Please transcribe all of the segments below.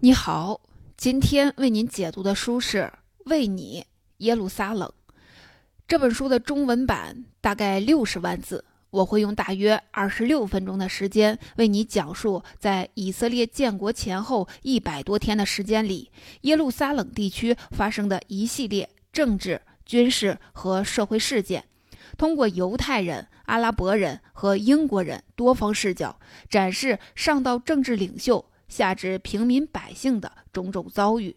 你好，今天为您解读的书是《为你耶路撒冷》这本书的中文版大概六十万字，我会用大约二十六分钟的时间为你讲述，在以色列建国前后一百多天的时间里，耶路撒冷地区发生的一系列政治、军事和社会事件，通过犹太人、阿拉伯人和英国人多方视角，展示上到政治领袖。下至平民百姓的种种遭遇，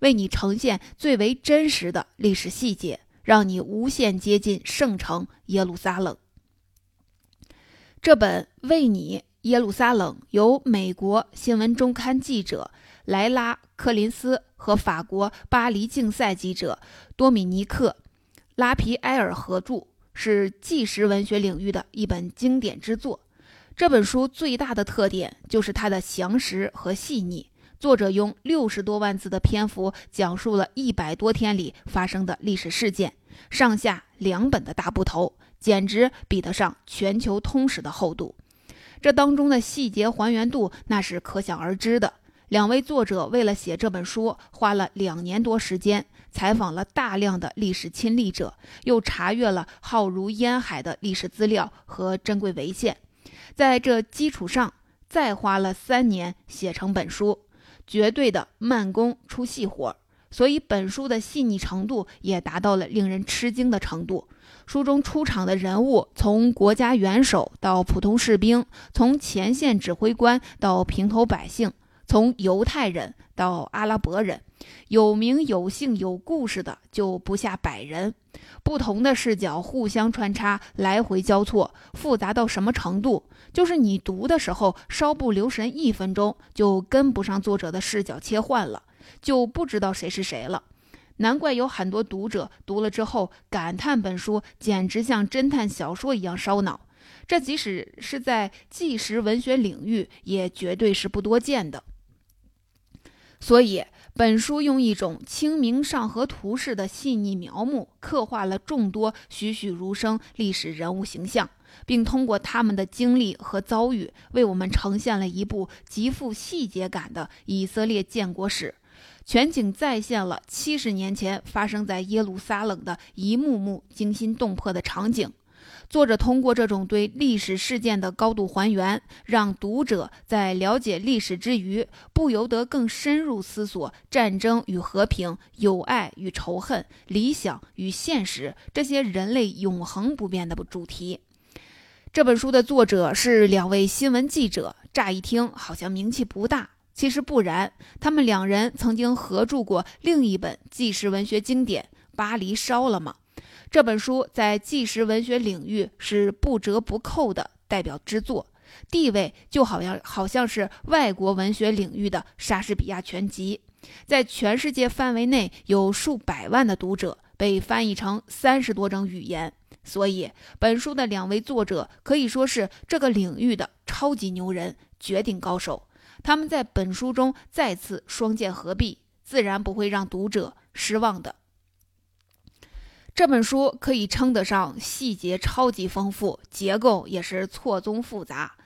为你呈现最为真实的历史细节，让你无限接近圣城耶路撒冷。这本《为你耶路撒冷》由美国新闻周刊记者莱拉·柯林斯和法国巴黎竞赛记者多米尼克·拉皮埃尔合著，是纪实文学领域的一本经典之作。这本书最大的特点就是它的详实和细腻。作者用六十多万字的篇幅讲述了一百多天里发生的历史事件，上下两本的大部头，简直比得上全球通史的厚度。这当中的细节还原度那是可想而知的。两位作者为了写这本书，花了两年多时间，采访了大量的历史亲历者，又查阅了浩如烟海的历史资料和珍贵文献。在这基础上，再花了三年写成本书，绝对的慢工出细活，所以本书的细腻程度也达到了令人吃惊的程度。书中出场的人物，从国家元首到普通士兵，从前线指挥官到平头百姓，从犹太人到阿拉伯人，有名有姓有故事的就不下百人。不同的视角互相穿插，来回交错，复杂到什么程度？就是你读的时候稍不留神，一分钟就跟不上作者的视角切换了，就不知道谁是谁了。难怪有很多读者读了之后感叹本书简直像侦探小说一样烧脑。这即使是在纪实文学领域，也绝对是不多见的。所以。本书用一种《清明上河图》式的细腻描摹，刻画了众多栩栩如生历史人物形象，并通过他们的经历和遭遇，为我们呈现了一部极富细节感的以色列建国史，全景再现了七十年前发生在耶路撒冷的一幕幕惊心动魄的场景。作者通过这种对历史事件的高度还原，让读者在了解历史之余，不由得更深入思索战争与和平、友爱与仇恨、理想与现实这些人类永恒不变的主题。这本书的作者是两位新闻记者，乍一听好像名气不大，其实不然。他们两人曾经合著过另一本纪实文学经典《巴黎烧了吗》。这本书在纪实文学领域是不折不扣的代表之作，地位就好像好像是外国文学领域的莎士比亚全集，在全世界范围内有数百万的读者，被翻译成三十多种语言。所以，本书的两位作者可以说是这个领域的超级牛人、绝顶高手。他们在本书中再次双剑合璧，自然不会让读者失望的。这本书可以称得上细节超级丰富，结构也是错综复杂。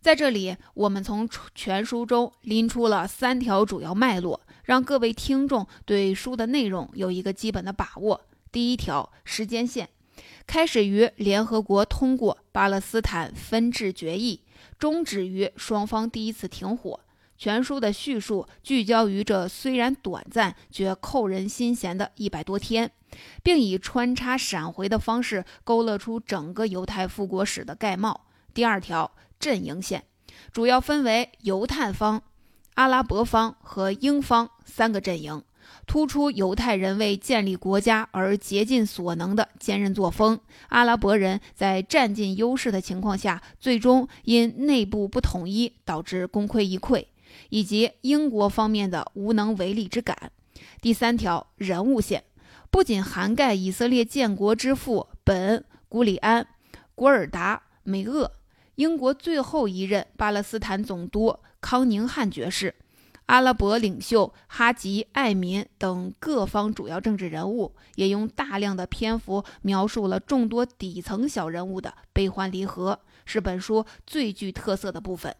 在这里，我们从全书中拎出了三条主要脉络，让各位听众对书的内容有一个基本的把握。第一条时间线，开始于联合国通过巴勒斯坦分治决议，终止于双方第一次停火。全书的叙述聚焦于这虽然短暂却扣人心弦的一百多天，并以穿插闪回的方式勾勒出整个犹太复国史的概貌。第二条阵营线主要分为犹太方、阿拉伯方和英方三个阵营，突出犹太人为建立国家而竭尽所能的坚韧作风，阿拉伯人在占尽优势的情况下，最终因内部不统一导致功亏一篑。以及英国方面的无能为力之感。第三条人物线不仅涵盖以色列建国之父本·古里安·古尔达梅厄，英国最后一任巴勒斯坦总督康宁汉爵士，阿拉伯领袖哈吉·艾民等各方主要政治人物，也用大量的篇幅描述了众多底层小人物的悲欢离合，是本书最具特色的部分。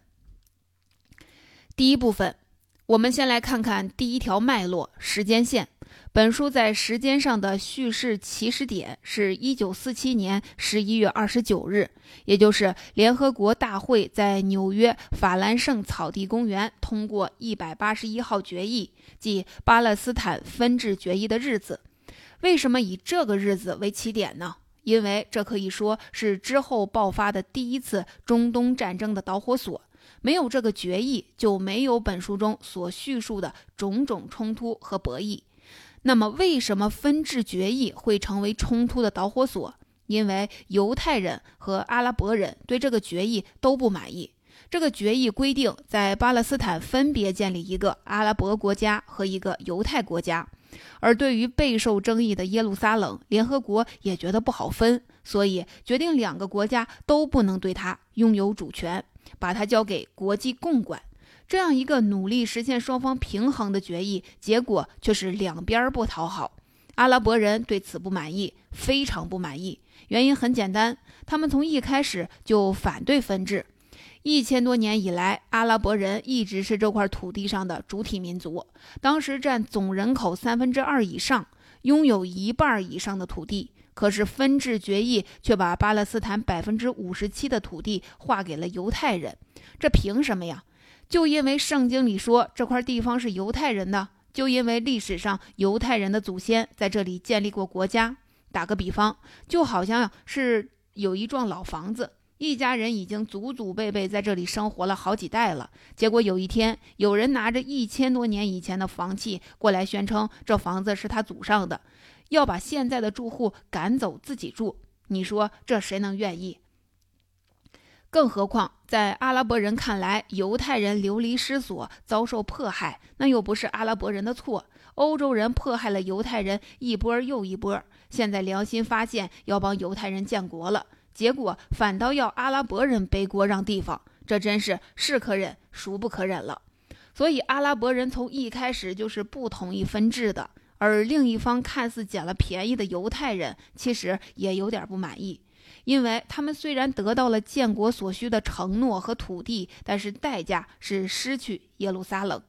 第一部分，我们先来看看第一条脉络时间线。本书在时间上的叙事起始点是一九四七年十一月二十九日，也就是联合国大会在纽约法兰盛草地公园通过一百八十一号决议，即巴勒斯坦分治决议的日子。为什么以这个日子为起点呢？因为这可以说是之后爆发的第一次中东战争的导火索。没有这个决议，就没有本书中所叙述的种种冲突和博弈。那么，为什么分治决议会成为冲突的导火索？因为犹太人和阿拉伯人对这个决议都不满意。这个决议规定，在巴勒斯坦分别建立一个阿拉伯国家和一个犹太国家。而对于备受争议的耶路撒冷，联合国也觉得不好分，所以决定两个国家都不能对它拥有主权，把它交给国际共管。这样一个努力实现双方平衡的决议，结果却是两边不讨好。阿拉伯人对此不满意，非常不满意。原因很简单，他们从一开始就反对分治。一千多年以来，阿拉伯人一直是这块土地上的主体民族，当时占总人口三分之二以上，拥有一半以上的土地。可是分治决议却把巴勒斯坦百分之五十七的土地划给了犹太人，这凭什么呀？就因为圣经里说这块地方是犹太人的，就因为历史上犹太人的祖先在这里建立过国家。打个比方，就好像是有一幢老房子，一家人已经祖祖辈辈在这里生活了好几代了。结果有一天，有人拿着一千多年以前的房契过来，宣称这房子是他祖上的，要把现在的住户赶走，自己住。你说这谁能愿意？更何况，在阿拉伯人看来，犹太人流离失所、遭受迫害，那又不是阿拉伯人的错。欧洲人迫害了犹太人一波又一波，现在良心发现要帮犹太人建国了，结果反倒要阿拉伯人背锅让地方，这真是是可忍孰不可忍了。所以，阿拉伯人从一开始就是不同意分治的，而另一方看似捡了便宜的犹太人，其实也有点不满意。因为他们虽然得到了建国所需的承诺和土地，但是代价是失去耶路撒冷。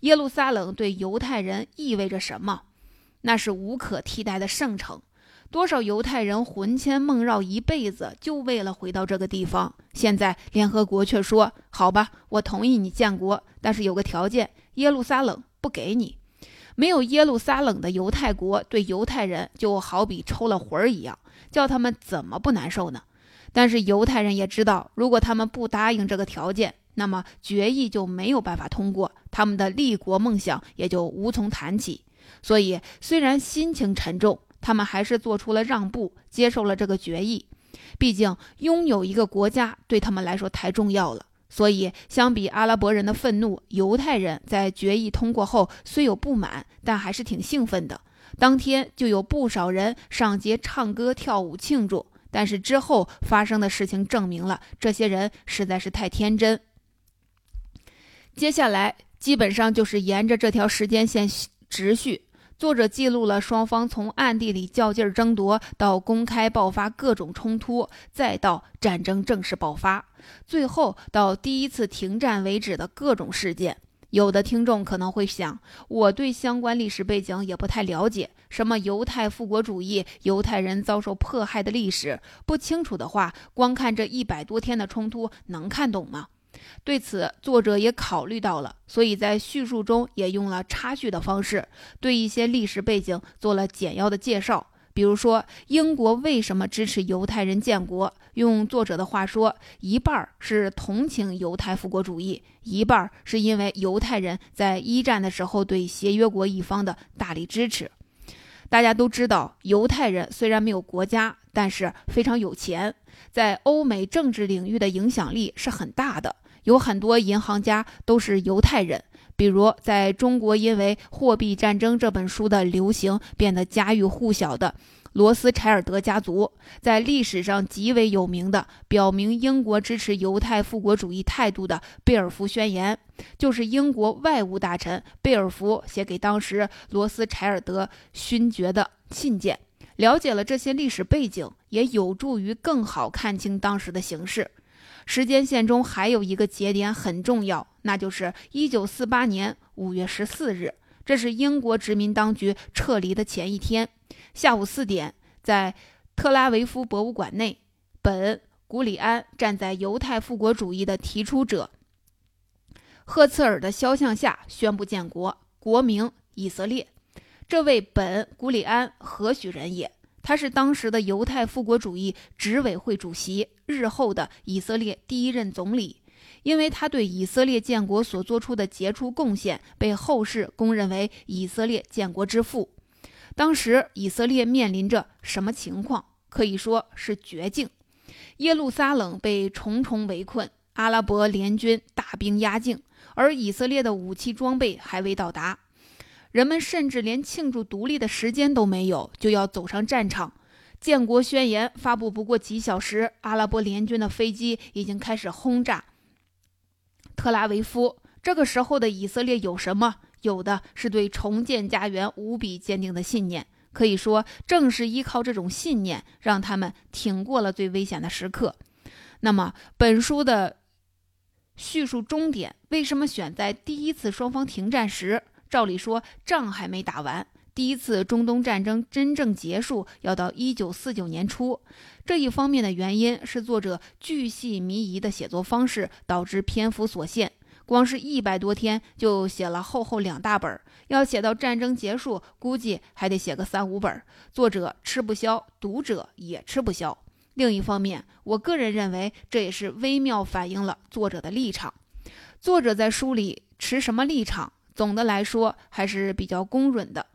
耶路撒冷对犹太人意味着什么？那是无可替代的圣城。多少犹太人魂牵梦绕一辈子，就为了回到这个地方。现在联合国却说：“好吧，我同意你建国，但是有个条件，耶路撒冷不给你。没有耶路撒冷的犹太国，对犹太人就好比抽了魂儿一样。”叫他们怎么不难受呢？但是犹太人也知道，如果他们不答应这个条件，那么决议就没有办法通过，他们的立国梦想也就无从谈起。所以，虽然心情沉重，他们还是做出了让步，接受了这个决议。毕竟，拥有一个国家对他们来说太重要了。所以，相比阿拉伯人的愤怒，犹太人在决议通过后虽有不满，但还是挺兴奋的。当天就有不少人上街唱歌跳舞庆祝，但是之后发生的事情证明了这些人实在是太天真。接下来基本上就是沿着这条时间线直叙，作者记录了双方从暗地里较劲争夺到公开爆发各种冲突，再到战争正式爆发，最后到第一次停战为止的各种事件。有的听众可能会想，我对相关历史背景也不太了解，什么犹太复国主义、犹太人遭受迫害的历史不清楚的话，光看这一百多天的冲突能看懂吗？对此，作者也考虑到了，所以在叙述中也用了插叙的方式，对一些历史背景做了简要的介绍。比如说，英国为什么支持犹太人建国？用作者的话说，一半是同情犹太复国主义，一半是因为犹太人在一战的时候对协约国一方的大力支持。大家都知道，犹太人虽然没有国家，但是非常有钱，在欧美政治领域的影响力是很大的，有很多银行家都是犹太人。比如，在中国因为《货币战争》这本书的流行，变得家喻户晓的罗斯柴尔德家族，在历史上极为有名的表明英国支持犹太复国主义态度的《贝尔福宣言》，就是英国外务大臣贝尔福写给当时罗斯柴尔德勋爵的信件。了解了这些历史背景，也有助于更好看清当时的形势。时间线中还有一个节点很重要，那就是1948年5月14日，这是英国殖民当局撤离的前一天。下午四点，在特拉维夫博物馆内，本·古里安站在犹太复国主义的提出者赫茨尔的肖像下宣布建国，国名以色列。这位本·古里安何许人也？他是当时的犹太复国主义执委会主席，日后的以色列第一任总理。因为他对以色列建国所做出的杰出贡献，被后世公认为以色列建国之父。当时以色列面临着什么情况？可以说是绝境。耶路撒冷被重重围困，阿拉伯联军大兵压境，而以色列的武器装备还未到达。人们甚至连庆祝独立的时间都没有，就要走上战场。建国宣言发布不过几小时，阿拉伯联军的飞机已经开始轰炸特拉维夫。这个时候的以色列有什么？有的是对重建家园无比坚定的信念。可以说，正是依靠这种信念，让他们挺过了最危险的时刻。那么，本书的叙述终点为什么选在第一次双方停战时？照理说，仗还没打完，第一次中东战争真正结束要到一九四九年初。这一方面的原因是作者巨细靡遗的写作方式导致篇幅所限，光是一百多天就写了厚厚两大本，要写到战争结束，估计还得写个三五本。作者吃不消，读者也吃不消。另一方面，我个人认为这也是微妙反映了作者的立场。作者在书里持什么立场？总的来说还是比较公允的，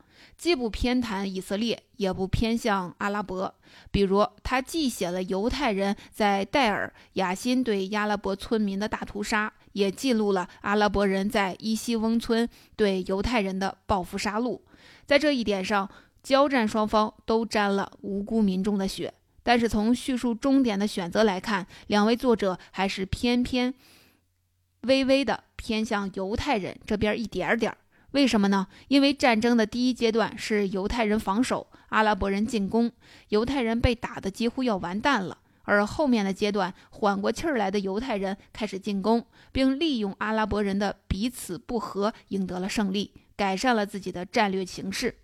既不偏袒以色列，也不偏向阿拉伯。比如，他既写了犹太人在戴尔雅辛对阿拉伯村民的大屠杀，也记录了阿拉伯人在伊西翁村对犹太人的报复杀戮。在这一点上，交战双方都沾了无辜民众的血。但是从叙述终点的选择来看，两位作者还是偏偏。微微的偏向犹太人这边一点点儿，为什么呢？因为战争的第一阶段是犹太人防守，阿拉伯人进攻，犹太人被打得几乎要完蛋了。而后面的阶段，缓过气儿来的犹太人开始进攻，并利用阿拉伯人的彼此不和赢得了胜利，改善了自己的战略形势。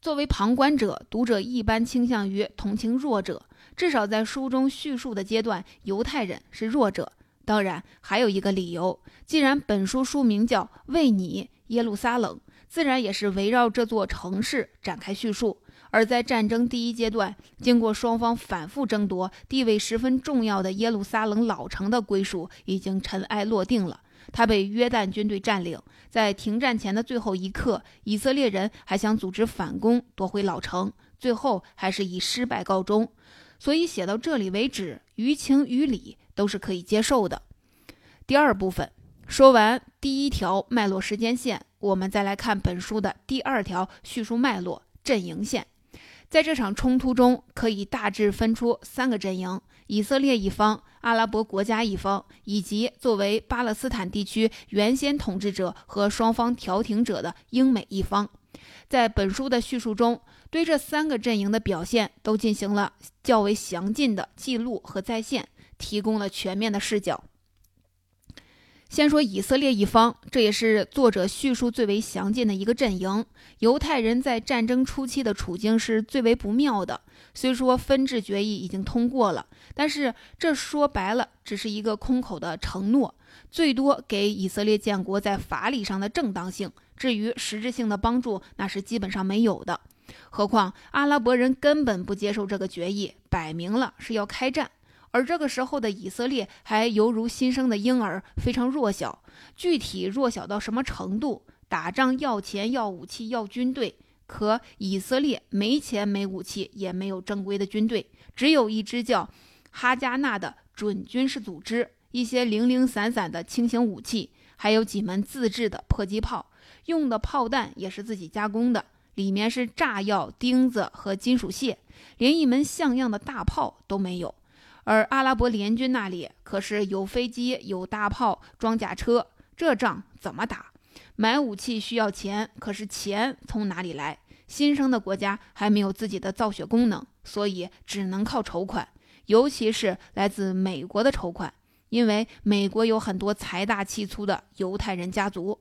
作为旁观者，读者一般倾向于同情弱者，至少在书中叙述的阶段，犹太人是弱者。当然，还有一个理由，既然本书书名叫《为你耶路撒冷》，自然也是围绕这座城市展开叙述。而在战争第一阶段，经过双方反复争夺，地位十分重要的耶路撒冷老城的归属已经尘埃落定了。它被约旦军队占领，在停战前的最后一刻，以色列人还想组织反攻夺回老城，最后还是以失败告终。所以写到这里为止，于情于理。都是可以接受的。第二部分说完第一条脉络时间线，我们再来看本书的第二条叙述脉络阵营线。在这场冲突中，可以大致分出三个阵营：以色列一方、阿拉伯国家一方，以及作为巴勒斯坦地区原先统治者和双方调停者的英美一方。在本书的叙述中，对这三个阵营的表现都进行了较为详尽的记录和再现。提供了全面的视角。先说以色列一方，这也是作者叙述最为详尽的一个阵营。犹太人在战争初期的处境是最为不妙的。虽说分治决议已经通过了，但是这说白了只是一个空口的承诺，最多给以色列建国在法理上的正当性。至于实质性的帮助，那是基本上没有的。何况阿拉伯人根本不接受这个决议，摆明了是要开战。而这个时候的以色列还犹如新生的婴儿，非常弱小。具体弱小到什么程度？打仗要钱、要武器、要军队，可以色列没钱、没武器，也没有正规的军队，只有一支叫哈加纳的准军事组织，一些零零散散的轻型武器，还有几门自制的迫击炮，用的炮弹也是自己加工的，里面是炸药、钉子和金属屑，连一门像样的大炮都没有。而阿拉伯联军那里可是有飞机、有大炮、装甲车，这仗怎么打？买武器需要钱，可是钱从哪里来？新生的国家还没有自己的造血功能，所以只能靠筹款。尤其是来自美国的筹款，因为美国有很多财大气粗的犹太人家族。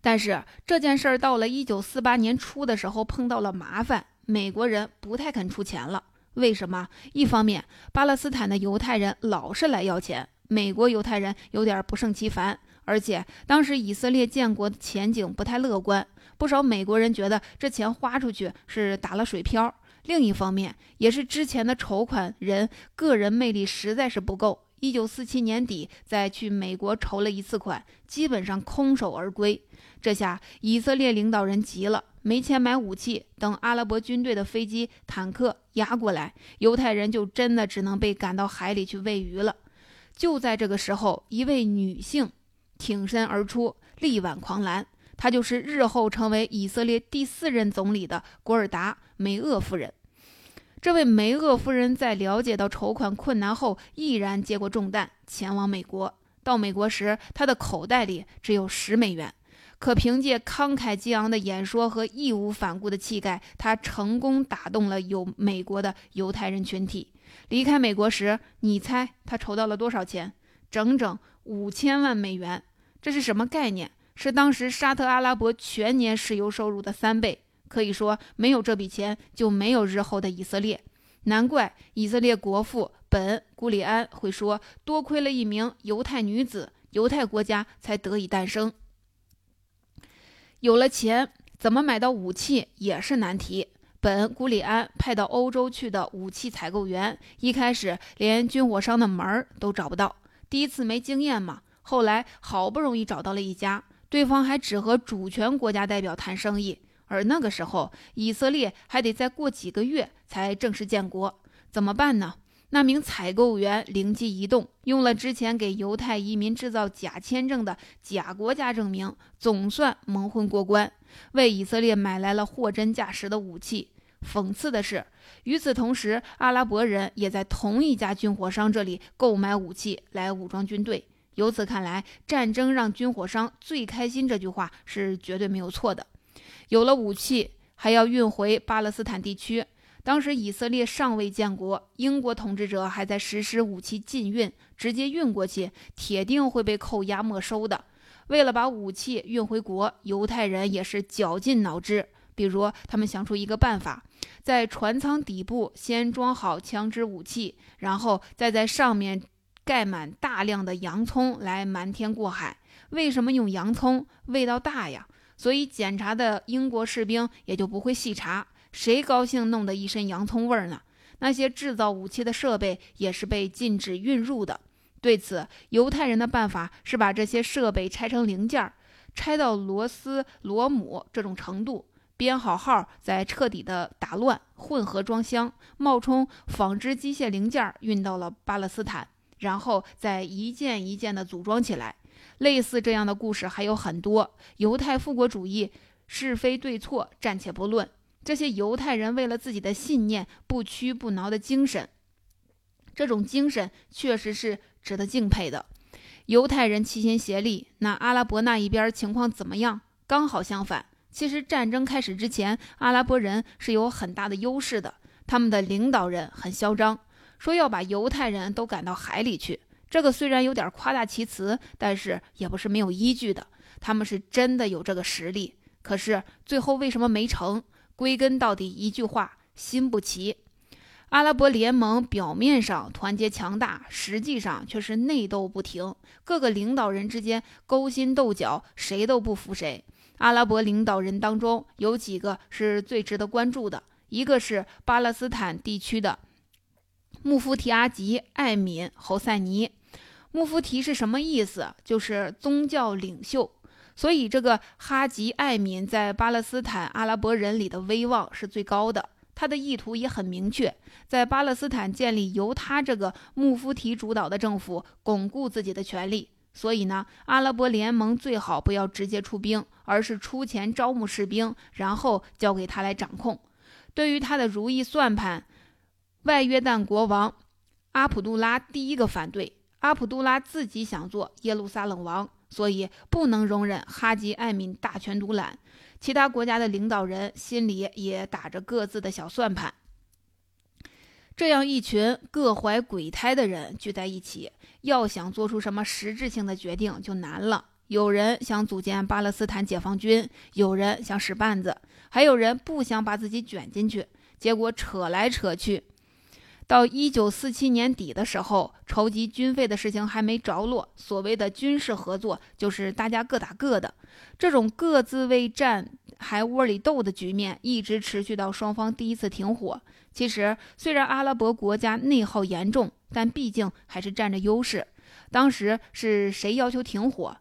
但是这件事儿到了一九四八年初的时候碰到了麻烦，美国人不太肯出钱了。为什么？一方面，巴勒斯坦的犹太人老是来要钱，美国犹太人有点不胜其烦；而且当时以色列建国的前景不太乐观，不少美国人觉得这钱花出去是打了水漂。另一方面，也是之前的筹款人个人魅力实在是不够。一九四七年底再去美国筹了一次款，基本上空手而归。这下以色列领导人急了，没钱买武器，等阿拉伯军队的飞机、坦克压过来，犹太人就真的只能被赶到海里去喂鱼了。就在这个时候，一位女性挺身而出，力挽狂澜，她就是日后成为以色列第四任总理的古尔达·梅厄夫人。这位梅厄夫人在了解到筹款困难后，毅然接过重担，前往美国。到美国时，她的口袋里只有十美元，可凭借慷慨激昂的演说和义无反顾的气概，他成功打动了有美国的犹太人群体。离开美国时，你猜他筹到了多少钱？整整五千万美元。这是什么概念？是当时沙特阿拉伯全年石油收入的三倍。可以说，没有这笔钱，就没有日后的以色列。难怪以色列国父本·古里安会说：“多亏了一名犹太女子，犹太国家才得以诞生。”有了钱，怎么买到武器也是难题。本·古里安派到欧洲去的武器采购员，一开始连军火商的门儿都找不到。第一次没经验嘛，后来好不容易找到了一家，对方还只和主权国家代表谈生意。而那个时候，以色列还得再过几个月才正式建国，怎么办呢？那名采购员灵机一动，用了之前给犹太移民制造假签证的假国家证明，总算蒙混过关，为以色列买来了货真价实的武器。讽刺的是，与此同时，阿拉伯人也在同一家军火商这里购买武器来武装军队。由此看来，“战争让军火商最开心”这句话是绝对没有错的。有了武器，还要运回巴勒斯坦地区。当时以色列尚未建国，英国统治者还在实施武器禁运，直接运过去，铁定会被扣押没收的。为了把武器运回国，犹太人也是绞尽脑汁。比如，他们想出一个办法，在船舱底部先装好枪支武器，然后再在上面盖满大量的洋葱来瞒天过海。为什么用洋葱？味道大呀。所以检查的英国士兵也就不会细查，谁高兴弄得一身洋葱味儿呢？那些制造武器的设备也是被禁止运入的。对此，犹太人的办法是把这些设备拆成零件，拆到螺丝螺母这种程度，编好号，再彻底的打乱混合装箱，冒充纺织机械零件运到了巴勒斯坦，然后再一件一件的组装起来。类似这样的故事还有很多。犹太复国主义是非对错暂且不论，这些犹太人为了自己的信念不屈不挠的精神，这种精神确实是值得敬佩的。犹太人齐心协力，那阿拉伯那一边情况怎么样？刚好相反。其实战争开始之前，阿拉伯人是有很大的优势的。他们的领导人很嚣张，说要把犹太人都赶到海里去。这个虽然有点夸大其词，但是也不是没有依据的。他们是真的有这个实力，可是最后为什么没成？归根到底一句话：心不齐。阿拉伯联盟表面上团结强大，实际上却是内斗不停，各个领导人之间勾心斗角，谁都不服谁。阿拉伯领导人当中有几个是最值得关注的，一个是巴勒斯坦地区的穆夫提阿吉·艾敏·侯赛尼。穆夫提是什么意思？就是宗教领袖。所以这个哈吉艾敏在巴勒斯坦阿拉伯人里的威望是最高的。他的意图也很明确，在巴勒斯坦建立由他这个穆夫提主导的政府，巩固自己的权利。所以呢，阿拉伯联盟最好不要直接出兵，而是出钱招募士兵，然后交给他来掌控。对于他的如意算盘，外约旦国王阿卜杜拉第一个反对。阿卜杜拉自己想做耶路撒冷王，所以不能容忍哈吉艾敏大权独揽。其他国家的领导人心里也打着各自的小算盘。这样一群各怀鬼胎的人聚在一起，要想做出什么实质性的决定就难了。有人想组建巴勒斯坦解放军，有人想使绊子，还有人不想把自己卷进去。结果扯来扯去，到一九四七年底的时候，筹集军费的事情还没着落。所谓的军事合作，就是大家各打各的。这种各自为战还窝里斗的局面，一直持续到双方第一次停火。其实，虽然阿拉伯国家内耗严重，但毕竟还是占着优势。当时是谁要求停火？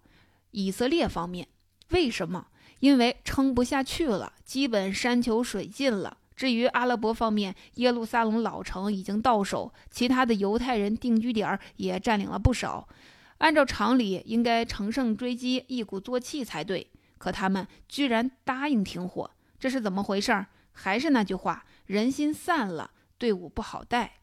以色列方面为什么？因为撑不下去了，基本山穷水尽了。至于阿拉伯方面，耶路撒冷老城已经到手，其他的犹太人定居点也占领了不少。按照常理，应该乘胜追击，一鼓作气才对。可他们居然答应停火，这是怎么回事？还是那句话，人心散了，队伍不好带。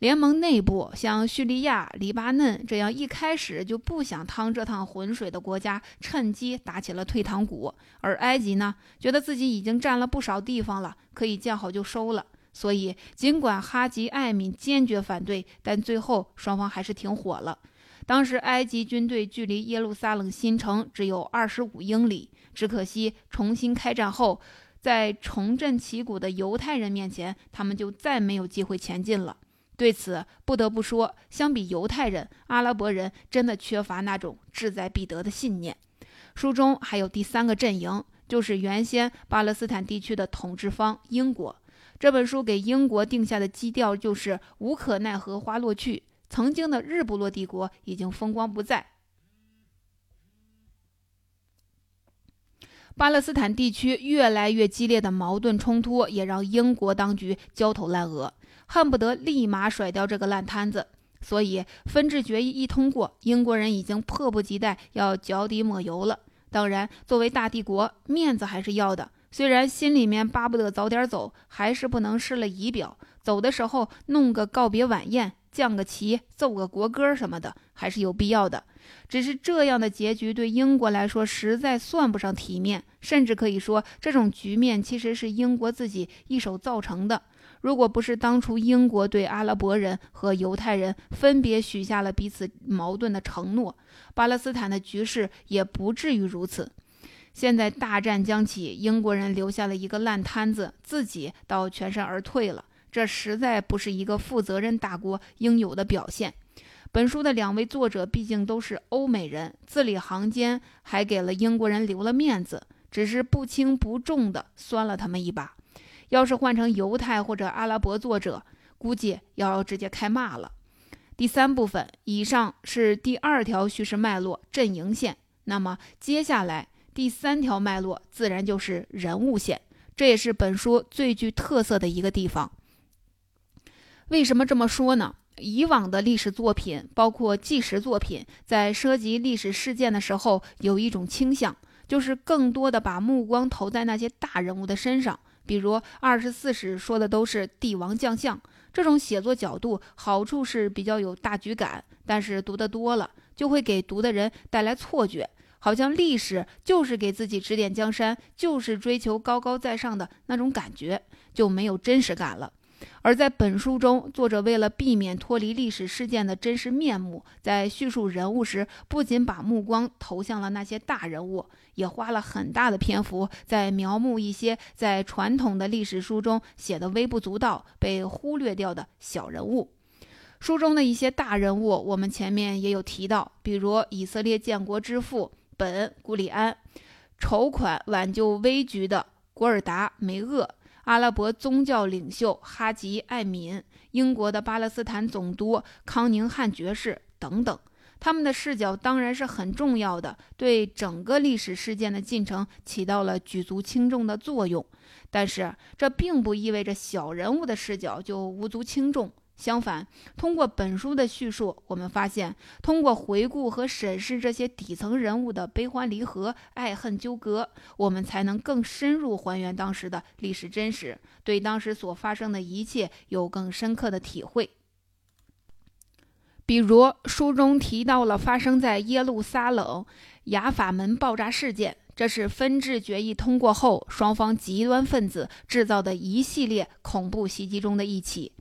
联盟内部，像叙利亚、黎巴嫩这样一开始就不想趟这趟浑水的国家，趁机打起了退堂鼓；而埃及呢，觉得自己已经占了不少地方了，可以见好就收了。所以，尽管哈吉艾敏坚决反对，但最后双方还是停火了。当时，埃及军队距离耶路撒冷新城只有二十五英里，只可惜重新开战后，在重振旗鼓的犹太人面前，他们就再没有机会前进了。对此，不得不说，相比犹太人，阿拉伯人真的缺乏那种志在必得的信念。书中还有第三个阵营，就是原先巴勒斯坦地区的统治方英国。这本书给英国定下的基调就是无可奈何花落去，曾经的日不落帝国已经风光不再。巴勒斯坦地区越来越激烈的矛盾冲突，也让英国当局焦头烂额。恨不得立马甩掉这个烂摊子，所以分治决议一通过，英国人已经迫不及待要脚底抹油了。当然，作为大帝国，面子还是要的。虽然心里面巴不得早点走，还是不能失了仪表。走的时候弄个告别晚宴，降个旗，奏个国歌什么的，还是有必要的。只是这样的结局对英国来说实在算不上体面，甚至可以说，这种局面其实是英国自己一手造成的。如果不是当初英国对阿拉伯人和犹太人分别许下了彼此矛盾的承诺，巴勒斯坦的局势也不至于如此。现在大战将起，英国人留下了一个烂摊子，自己倒全身而退了，这实在不是一个负责任大国应有的表现。本书的两位作者毕竟都是欧美人，字里行间还给了英国人留了面子，只是不轻不重地酸了他们一把。要是换成犹太或者阿拉伯作者，估计要直接开骂了。第三部分，以上是第二条叙事脉络阵营线，那么接下来第三条脉络自然就是人物线，这也是本书最具特色的一个地方。为什么这么说呢？以往的历史作品，包括纪实作品，在涉及历史事件的时候，有一种倾向，就是更多的把目光投在那些大人物的身上。比如二十四史说的都是帝王将相，这种写作角度好处是比较有大局感，但是读得多了就会给读的人带来错觉，好像历史就是给自己指点江山，就是追求高高在上的那种感觉，就没有真实感了。而在本书中，作者为了避免脱离历史事件的真实面目，在叙述人物时，不仅把目光投向了那些大人物，也花了很大的篇幅在描摹一些在传统的历史书中写的微不足道、被忽略掉的小人物。书中的一些大人物，我们前面也有提到，比如以色列建国之父本·古里安，筹款挽救危局的古尔达·梅厄。阿拉伯宗教领袖哈吉艾敏、英国的巴勒斯坦总督康宁汉爵士等等，他们的视角当然是很重要的，对整个历史事件的进程起到了举足轻重的作用。但是，这并不意味着小人物的视角就无足轻重。相反，通过本书的叙述，我们发现，通过回顾和审视这些底层人物的悲欢离合、爱恨纠葛，我们才能更深入还原当时的历史真实，对当时所发生的一切有更深刻的体会。比如，书中提到了发生在耶路撒冷雅法门爆炸事件，这是分治决议通过后，双方极端分子制造的一系列恐怖袭击中的一起。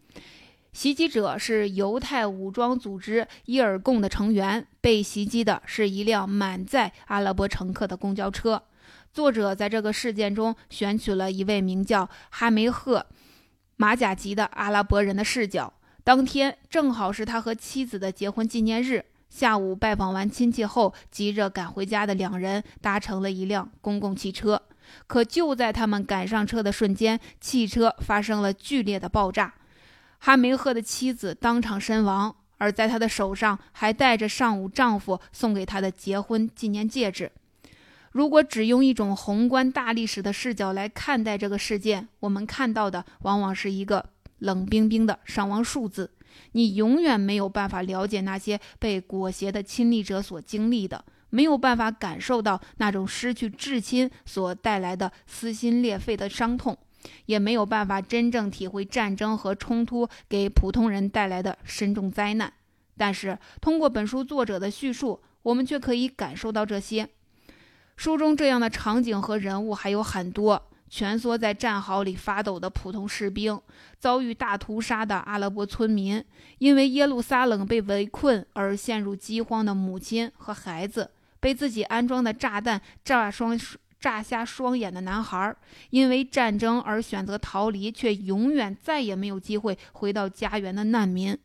袭击者是犹太武装组织伊尔贡的成员，被袭击的是一辆满载阿拉伯乘客的公交车。作者在这个事件中选取了一位名叫哈梅赫马甲吉的阿拉伯人的视角。当天正好是他和妻子的结婚纪念日。下午拜访完亲戚后，急着赶回家的两人搭乘了一辆公共汽车。可就在他们赶上车的瞬间，汽车发生了剧烈的爆炸，哈梅赫的妻子当场身亡，而在他的手上还戴着上午丈夫送给他的结婚纪念戒指。如果只用一种宏观大历史的视角来看待这个事件，我们看到的往往是一个冷冰冰的伤亡数字。你永远没有办法了解那些被裹挟的亲历者所经历的，没有办法感受到那种失去至亲所带来的撕心裂肺的伤痛，也没有办法真正体会战争和冲突给普通人带来的深重灾难。但是，通过本书作者的叙述，我们却可以感受到这些。书中这样的场景和人物还有很多：蜷缩在战壕里发抖的普通士兵，遭遇大屠杀的阿拉伯村民，因为耶路撒冷被围困而陷入饥荒的母亲和孩子，被自己安装的炸弹炸双炸瞎双眼的男孩，因为战争而选择逃离却永远再也没有机会回到家园的难民。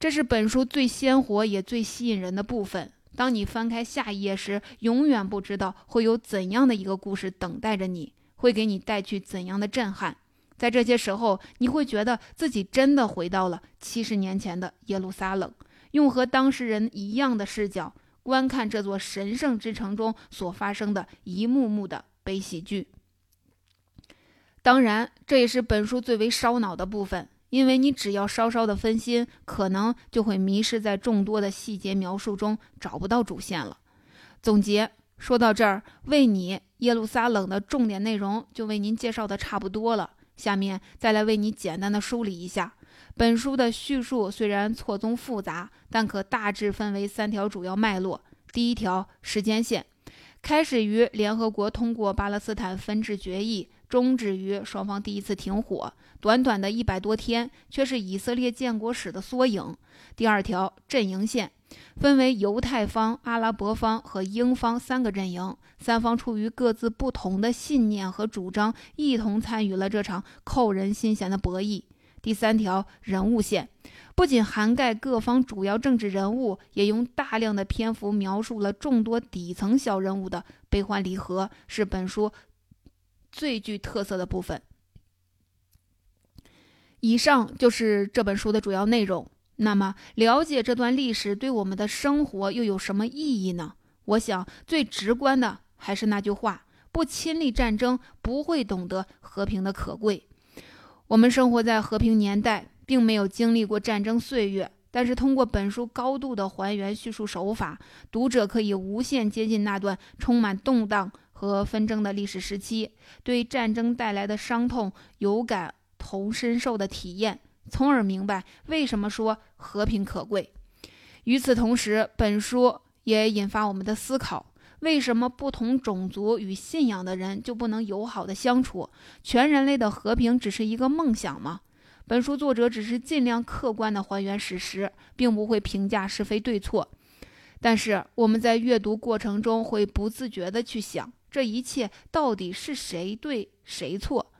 这是本书最鲜活也最吸引人的部分。当你翻开下一页时，永远不知道会有怎样的一个故事等待着你，会给你带去怎样的震撼。在这些时候，你会觉得自己真的回到了七十年前的耶路撒冷，用和当事人一样的视角观看这座神圣之城中所发生的一幕幕的悲喜剧。当然，这也是本书最为烧脑的部分。因为你只要稍稍的分心，可能就会迷失在众多的细节描述中，找不到主线了。总结说到这儿，为你耶路撒冷的重点内容就为您介绍的差不多了。下面再来为你简单的梳理一下本书的叙述，虽然错综复杂，但可大致分为三条主要脉络。第一条时间线，开始于联合国通过巴勒斯坦分治决议。终止于双方第一次停火，短短的一百多天，却是以色列建国史的缩影。第二条阵营线分为犹太方、阿拉伯方和英方三个阵营，三方出于各自不同的信念和主张，一同参与了这场扣人心弦的博弈。第三条人物线不仅涵盖各方主要政治人物，也用大量的篇幅描述了众多底层小人物的悲欢离合，是本书。最具特色的部分。以上就是这本书的主要内容。那么，了解这段历史对我们的生活又有什么意义呢？我想，最直观的还是那句话：不亲历战争，不会懂得和平的可贵。我们生活在和平年代，并没有经历过战争岁月，但是通过本书高度的还原叙述手法，读者可以无限接近那段充满动荡。和纷争的历史时期，对战争带来的伤痛有感同身受的体验，从而明白为什么说和平可贵。与此同时，本书也引发我们的思考：为什么不同种族与信仰的人就不能友好的相处？全人类的和平只是一个梦想吗？本书作者只是尽量客观的还原史实，并不会评价是非对错。但是我们在阅读过程中会不自觉的去想。这一切到底是谁对谁错？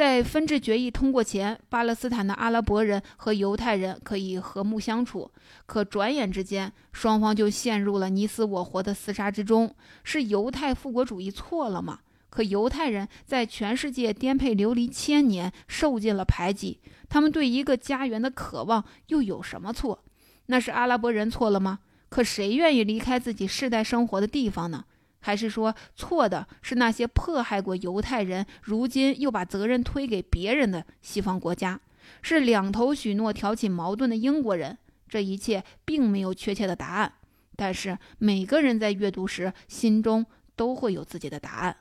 在分治决议通过前，巴勒斯坦的阿拉伯人和犹太人可以和睦相处。可转眼之间，双方就陷入了你死我活的厮杀之中。是犹太复国主义错了吗？可犹太人在全世界颠沛流离千年，受尽了排挤，他们对一个家园的渴望又有什么错？那是阿拉伯人错了吗？可谁愿意离开自己世代生活的地方呢？还是说错的是那些迫害过犹太人，如今又把责任推给别人的西方国家？是两头许诺挑起矛盾的英国人？这一切并没有确切的答案，但是每个人在阅读时心中都会有自己的答案。